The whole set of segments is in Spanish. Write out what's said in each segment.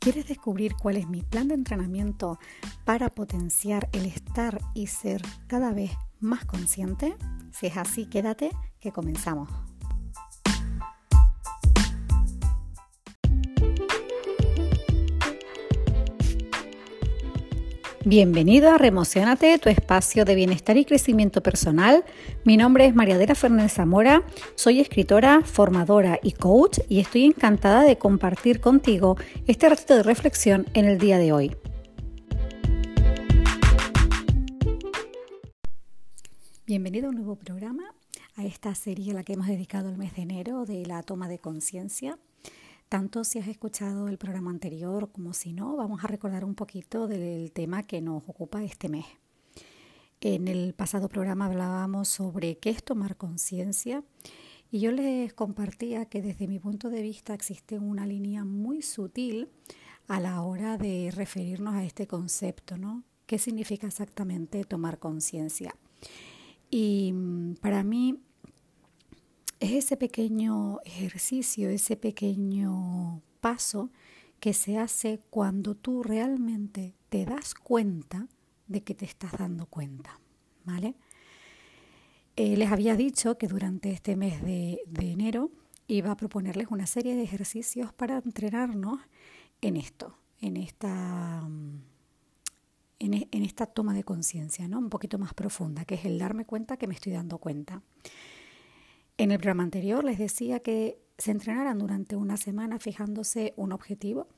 ¿Quieres descubrir cuál es mi plan de entrenamiento para potenciar el estar y ser cada vez más consciente? Si es así, quédate que comenzamos. Bienvenido a Remocionate, tu espacio de bienestar y crecimiento personal. Mi nombre es Mariadela Fernández Zamora, soy escritora, formadora y coach y estoy encantada de compartir contigo este ratito de reflexión en el día de hoy. Bienvenido a un nuevo programa, a esta serie a la que hemos dedicado el mes de enero de la toma de conciencia. Tanto si has escuchado el programa anterior como si no, vamos a recordar un poquito del tema que nos ocupa este mes. En el pasado programa hablábamos sobre qué es tomar conciencia y yo les compartía que desde mi punto de vista existe una línea muy sutil a la hora de referirnos a este concepto, ¿no? ¿Qué significa exactamente tomar conciencia? Y mm, para mí es ese pequeño ejercicio, ese pequeño paso que se hace cuando tú realmente te das cuenta de que te estás dando cuenta, ¿vale? Eh, les había dicho que durante este mes de, enero iba a proponerles una serie de ejercicios para entrenarnos en esto, en esta, e, en esta toma de conciencia, ¿no? Un poquito más profunda, que es el darme cuenta que me estoy dando cuenta. En el programa anterior les decía que se entrenaran durante una semana fijándose un objetivo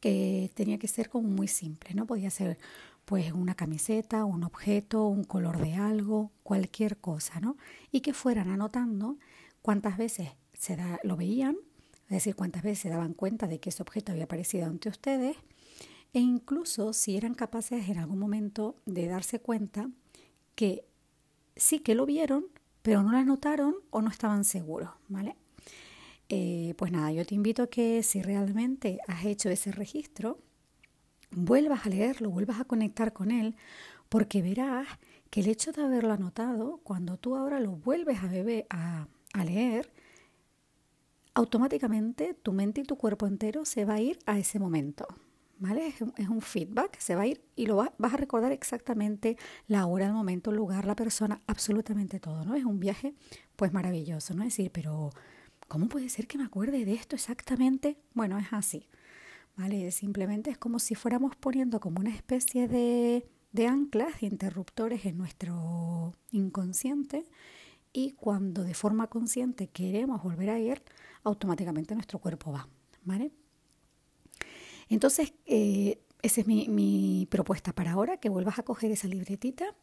que tenía que ser como muy simple, ¿no? Podía ser pues una camiseta, un objeto, un color de algo, cualquier cosa, ¿no? Y que fueran anotando cuántas veces se lo veían, es decir, cuántas veces se daban cuenta de que ese objeto había aparecido ante ustedes e incluso si eran capaces en algún momento de darse cuenta que sí que lo vieron, pero no la notaron o no estaban seguros, ¿vale? Eh, pues nada, yo te invito a que si realmente has hecho ese registro, vuelvas a leerlo, vuelvas a conectar con él, porque verás que el hecho de haberlo anotado, cuando tú ahora lo vuelves a, a leer, automáticamente tu mente y tu cuerpo entero se va a ir a ese momento. ¿Vale? Es un, feedback, se va a ir y lo vas a recordar exactamente la hora, el momento, el lugar, la persona, absolutamente todo, ¿no? Es un viaje pues maravilloso, ¿no? Es decir, pero ¿cómo puede ser que me acuerde de esto exactamente? Bueno, es así, ¿vale? Simplemente es como si fuéramos poniendo como una especie de, de anclas, de interruptores en nuestro inconsciente y cuando de forma consciente queremos volver a ir, automáticamente nuestro cuerpo va, ¿vale? Entonces, eh, esa es mi, propuesta para ahora, que vuelvas a coger esa libretita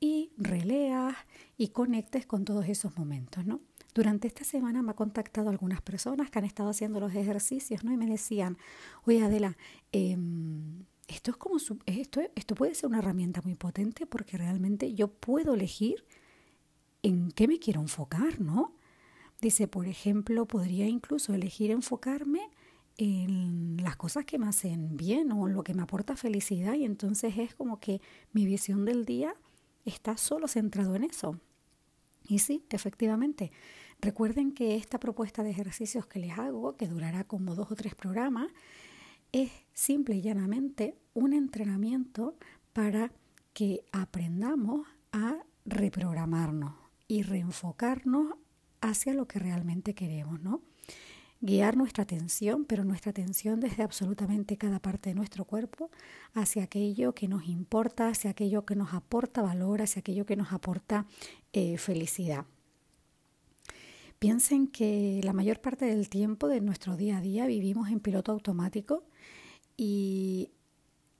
y releas y conectes con todos esos momentos, ¿no? Durante esta semana me ha contactado algunas personas que han estado haciendo los ejercicios, ¿no? Y me decían, oye Adela, em, esto es como esto, esto puede ser una herramienta muy potente porque realmente yo puedo elegir en qué me quiero enfocar, ¿no? Dice, por ejemplo, podría incluso elegir enfocarme en las cosas que me hacen bien o en lo que me aporta felicidad y entonces es como que mi visión del día está solo centrado en eso. Y sí, efectivamente, recuerden que esta propuesta de ejercicios que les hago, que durará como dos o tres programas, es simple y llanamente un entrenamiento para que aprendamos a reprogramarnos y reenfocarnos hacia lo que realmente queremos, ¿no? Guiar nuestra atención, pero nuestra atención desde absolutamente cada parte de nuestro cuerpo hacia aquello que nos importa, hacia aquello que nos aporta valor, hacia aquello que nos aporta eh, felicidad. Piensen que la mayor parte del tiempo de nuestro día a día vivimos en piloto automático y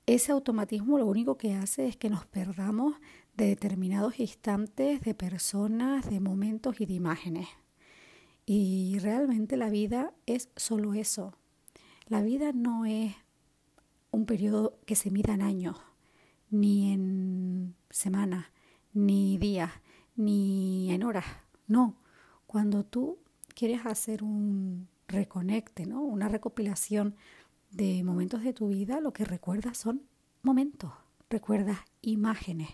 ese automatismo lo único que hace es que nos perdamos de determinados instantes, de personas, de momentos y de imágenes. Y realmente la vida es solo eso. La vida no es un periodo que se mida en años, ni en semanas, ni días, ni en horas. No, cuando tú quieres hacer un reconecte, ¿no? una recopilación de momentos de tu vida, lo que recuerdas son momentos, recuerdas imágenes.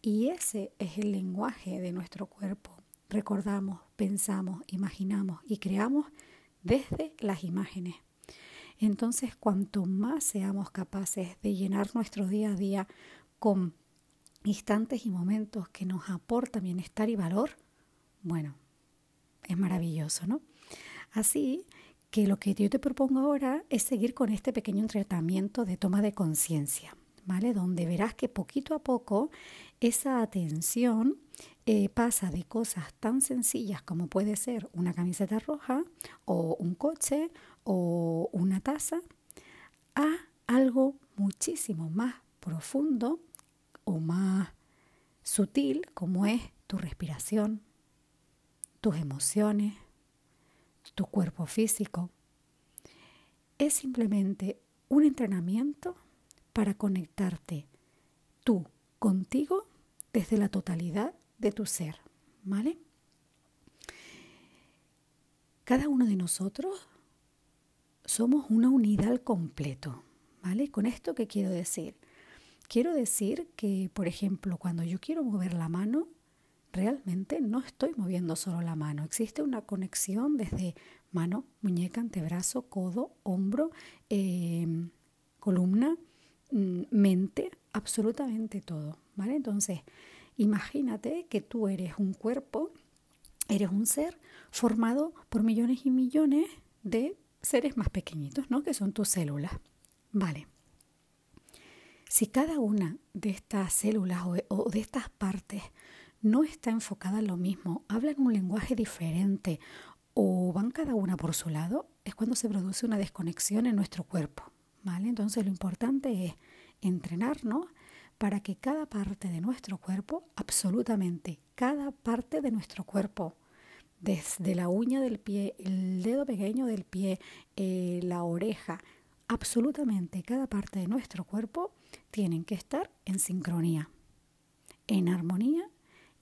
Y ese es el lenguaje de nuestro cuerpo recordamos, pensamos, imaginamos y creamos desde las imágenes. Entonces, cuanto más seamos capaces de llenar nuestro día a día con instantes y momentos que nos aportan bienestar y valor, bueno, es maravilloso, ¿no? Así que lo que yo te propongo ahora es seguir con este pequeño tratamiento de toma de conciencia, Donde verás que poquito a poco esa atención eh, pasa de cosas tan sencillas como puede ser una camiseta roja o un coche o una taza a algo muchísimo más profundo o más sutil como es tu respiración, tus emociones, tu cuerpo físico. Es simplemente un entrenamiento para conectarte tú contigo desde la totalidad de tu ser, ¿vale? Cada uno de nosotros somos una unidad al completo, ¿vale? Con esto qué quiero decir? Quiero decir que, por ejemplo, cuando yo quiero mover la mano, realmente no estoy moviendo solo la mano, existe una conexión desde mano, muñeca, antebrazo, codo, hombro, em, columna, mente, absolutamente todo, ¿vale? Entonces, imagínate que tú eres un cuerpo, eres un ser formado por millones y millones de seres más pequeñitos, ¿no? Que son tus células. Vale. Si cada una de estas células o, de estas partes no está enfocada en lo mismo, hablan un lenguaje diferente o van cada una por su lado, es cuando se produce una desconexión en nuestro cuerpo. Entonces lo importante es entrenarnos para que cada parte de nuestro cuerpo, absolutamente cada parte de nuestro cuerpo, desde la uña del pie, el dedo pequeño del pie, eh, la oreja, absolutamente cada parte de nuestro cuerpo tienen que estar en sincronía, en armonía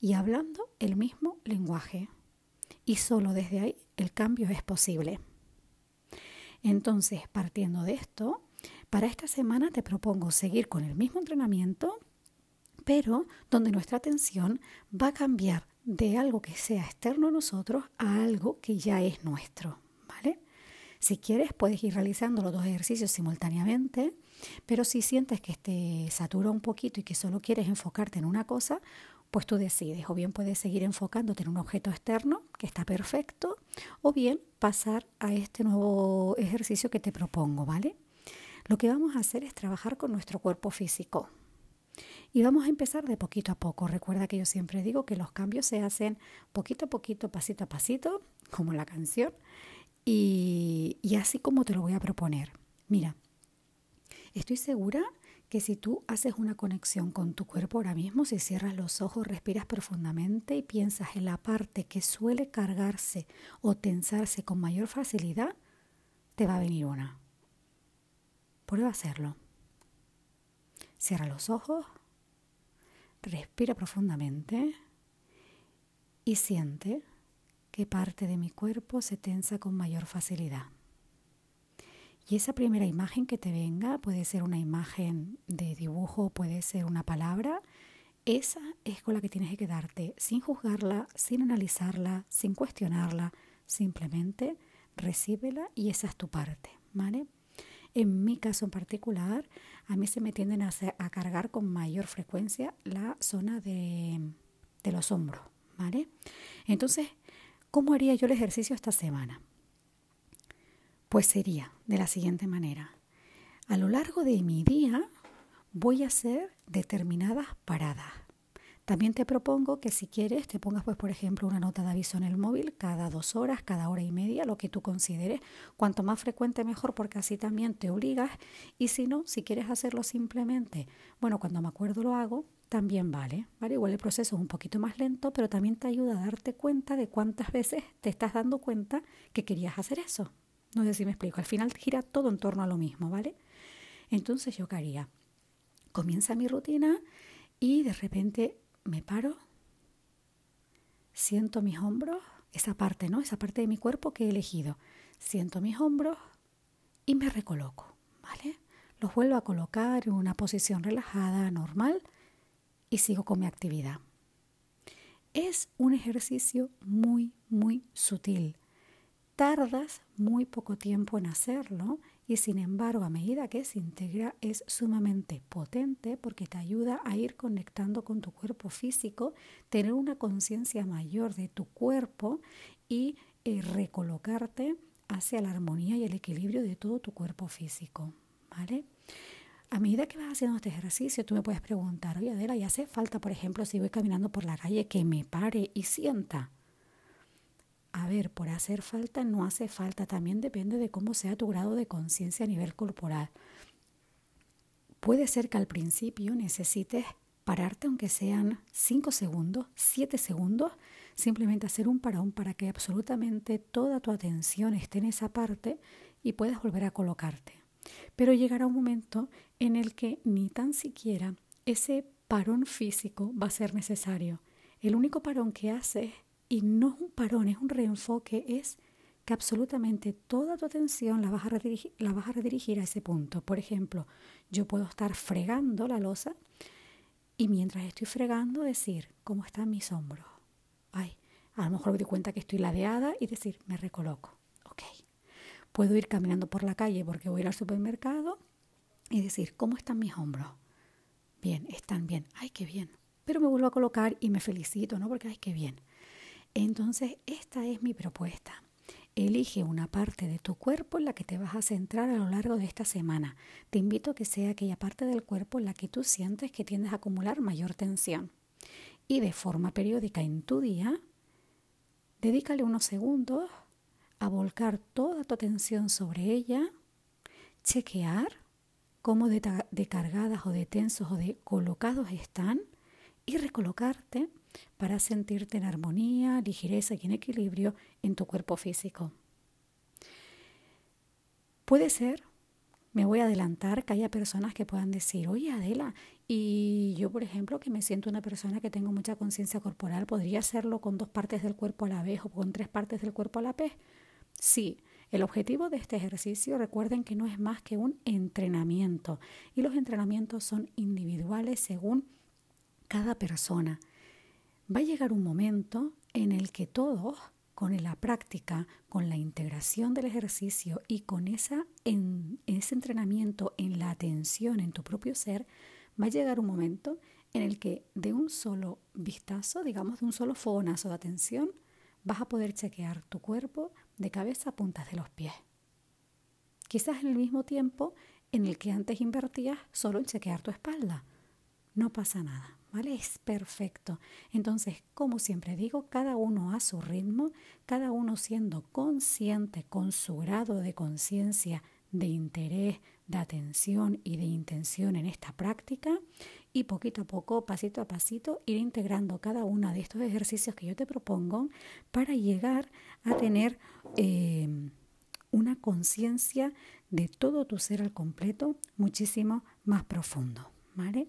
y hablando el mismo lenguaje. Y solo desde ahí el cambio es posible. Entonces, partiendo de esto, para esta semana te propongo seguir con el mismo entrenamiento, pero donde nuestra atención va a cambiar de algo que sea externo a nosotros a algo que ya es nuestro, ¿vale? Si quieres, puedes ir realizando los dos ejercicios simultáneamente, pero si sientes que te satura un poquito y que solo quieres enfocarte en una cosa, pues tú decides, o bien puedes seguir enfocándote en un objeto externo, que está perfecto, o bien pasar a este nuevo ejercicio que te propongo, ¿vale? Lo que vamos a hacer es trabajar con nuestro cuerpo físico. Y vamos a empezar de poquito a poco. Recuerda que yo siempre digo que los cambios se hacen poquito a poquito, pasito a pasito, como la canción, y, y así como te lo voy a proponer. Mira, estoy segura que si tú haces una conexión con tu cuerpo ahora mismo, si cierras los ojos, respiras profundamente y piensas en la parte que suele cargarse o tensarse con mayor facilidad, te va a venir una. Prueba hacerlo. Cierra los ojos, respira profundamente y siente qué parte de mi cuerpo se tensa con mayor facilidad. Y esa primera imagen que te venga puede ser una imagen de dibujo, puede ser una palabra. Esa es con la que tienes que quedarte, sin juzgarla, sin analizarla, sin cuestionarla. Simplemente recíbela y esa es tu parte, ¿vale? En mi caso en particular, a mí se me tienden a, cargar con mayor frecuencia la zona de, de los hombros, ¿vale? Entonces, ¿cómo haría yo el ejercicio esta semana? Pues sería de la siguiente manera. A lo largo de mi día voy a hacer determinadas paradas. También te propongo que si quieres te pongas, pues, por ejemplo, una nota de aviso en el móvil cada dos horas, cada hora y media, lo que tú consideres. Cuanto más frecuente mejor, porque así también te obligas. Y si no, si quieres hacerlo simplemente, bueno, cuando me acuerdo lo hago, también vale, ¿vale? Igual el proceso es un poquito más lento, pero también te ayuda a darte cuenta de cuántas veces te estás dando cuenta que querías hacer eso. No sé si me explico. Al final gira todo en torno a lo mismo, ¿vale? Entonces yo qué haría. Comienza mi rutina y de repente me paro, siento mis hombros, esa parte, ¿no? Esa parte de mi cuerpo que he elegido. Siento mis hombros y me recoloco, ¿vale? Los vuelvo a colocar en una posición relajada, normal y sigo con mi actividad. Es un ejercicio muy, muy sutil tardas muy poco tiempo en hacerlo y sin embargo a medida que se integra es sumamente potente porque te ayuda a ir conectando con tu cuerpo físico, tener una conciencia mayor de tu cuerpo y eh, recolocarte hacia la armonía y el equilibrio de todo tu cuerpo físico, ¿vale? A medida que vas haciendo este ejercicio, tú me puedes preguntar, oye Adela, ¿y hace falta, por ejemplo, si voy caminando por la calle, que me pare y sienta? A ver, por hacer falta no hace falta, también depende de cómo sea tu grado de conciencia a nivel corporal. Puede ser que al principio necesites pararte aunque sean 5 segundos, 7 segundos, simplemente hacer un parón para que absolutamente toda tu atención esté en esa parte y puedas volver a colocarte. Pero llegará un momento en el que ni tan siquiera ese parón físico va a ser necesario. El único parón que haces y no es un parón, es un reenfoque, es que absolutamente toda tu atención la vas, a redirigir, la vas a a ese punto. Por ejemplo, yo puedo estar fregando la losa y mientras estoy fregando decir, ¿cómo están mis hombros? Ay, a lo mejor me doy cuenta que estoy ladeada y decir, me recoloco. Ok. Puedo ir caminando por la calle porque voy al supermercado y decir, ¿cómo están mis hombros? Bien, están bien. Ay, qué bien. Pero me vuelvo a colocar y me felicito, ¿no? Porque, ay, qué bien. Entonces, esta es mi propuesta. Elige una parte de tu cuerpo en la que te vas a centrar a lo largo de esta semana. Te invito a que sea aquella parte del cuerpo en la que tú sientes que tiendes a acumular mayor tensión. Y de forma periódica en tu día, dedícale unos segundos a volcar toda tu atención sobre ella, chequear cómo de, de cargadas o de tensos o de colocados están y recolocarte para sentirte en armonía, ligereza y en equilibrio en tu cuerpo físico. Puede ser, me voy a adelantar, que haya personas que puedan decir, oye Adela, y yo por ejemplo que me siento una persona que tengo mucha conciencia corporal, ¿podría hacerlo con dos partes del cuerpo a la vez o con tres partes del cuerpo a la vez? Sí, el objetivo de este ejercicio, recuerden que no es más que un entrenamiento y los entrenamientos son individuales según cada persona va a llegar un momento en el que todos, con la práctica, con la integración del ejercicio y con esa, en, ese entrenamiento en la atención en tu propio ser, va a llegar un momento en el que de un solo vistazo, digamos de un solo fogonazo de atención, vas a poder chequear tu cuerpo de cabeza a puntas de los pies. Quizás en el mismo tiempo en el que antes invertías solo en chequear tu espalda. No pasa nada. ¿Vale? Es perfecto. Entonces, como siempre digo, cada uno a su ritmo, cada uno siendo consciente con su grado de conciencia, de interés, de atención y de intención en esta práctica y poquito a poco, pasito a pasito, ir integrando cada uno de estos ejercicios que yo te propongo para llegar a tener eh, una conciencia de todo tu ser al completo muchísimo más profundo, ¿vale?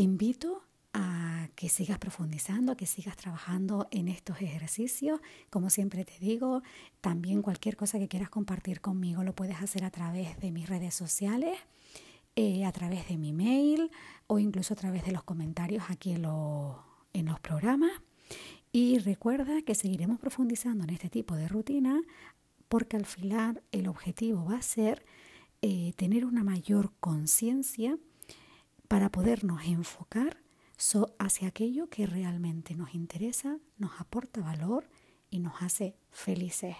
Te invito a que sigas profundizando, a que sigas trabajando en estos ejercicios. Como siempre te digo, también cualquier cosa que quieras compartir conmigo lo puedes hacer a través de mis redes sociales, eh, a través de mi mail o incluso a través de los comentarios aquí en, los programas. Y recuerda que seguiremos profundizando en este tipo de rutina porque al final el objetivo va a ser eh, tener una mayor conciencia para podernos enfocar hacia aquello que realmente nos interesa, nos aporta valor y nos hace felices.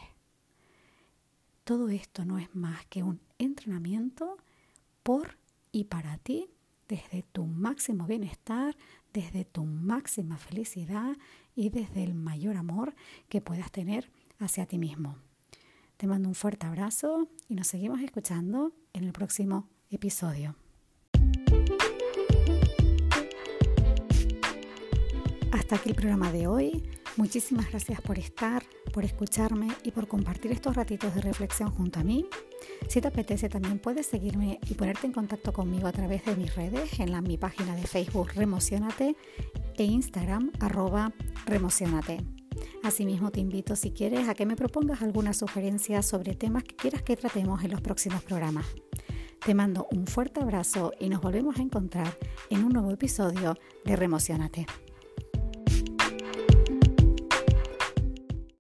Todo esto no es más que un entrenamiento por y para ti desde tu máximo bienestar, desde tu máxima felicidad y desde el mayor amor que puedas tener hacia ti mismo. Te mando un fuerte abrazo y nos seguimos escuchando en el próximo episodio. Hasta aquí el programa de hoy. Muchísimas gracias por estar, por escucharme y por compartir estos ratitos de reflexión junto a mí. Si te apetece también puedes seguirme y ponerte en contacto conmigo a través de mis redes, en la, mi página de Facebook Remocionate e Instagram arroba Remocionate. Asimismo te invito si quieres a que me propongas alguna sugerencia sobre temas que quieras que tratemos en los próximos programas. Te mando un fuerte abrazo y nos volvemos a encontrar en un nuevo episodio de Remocionate.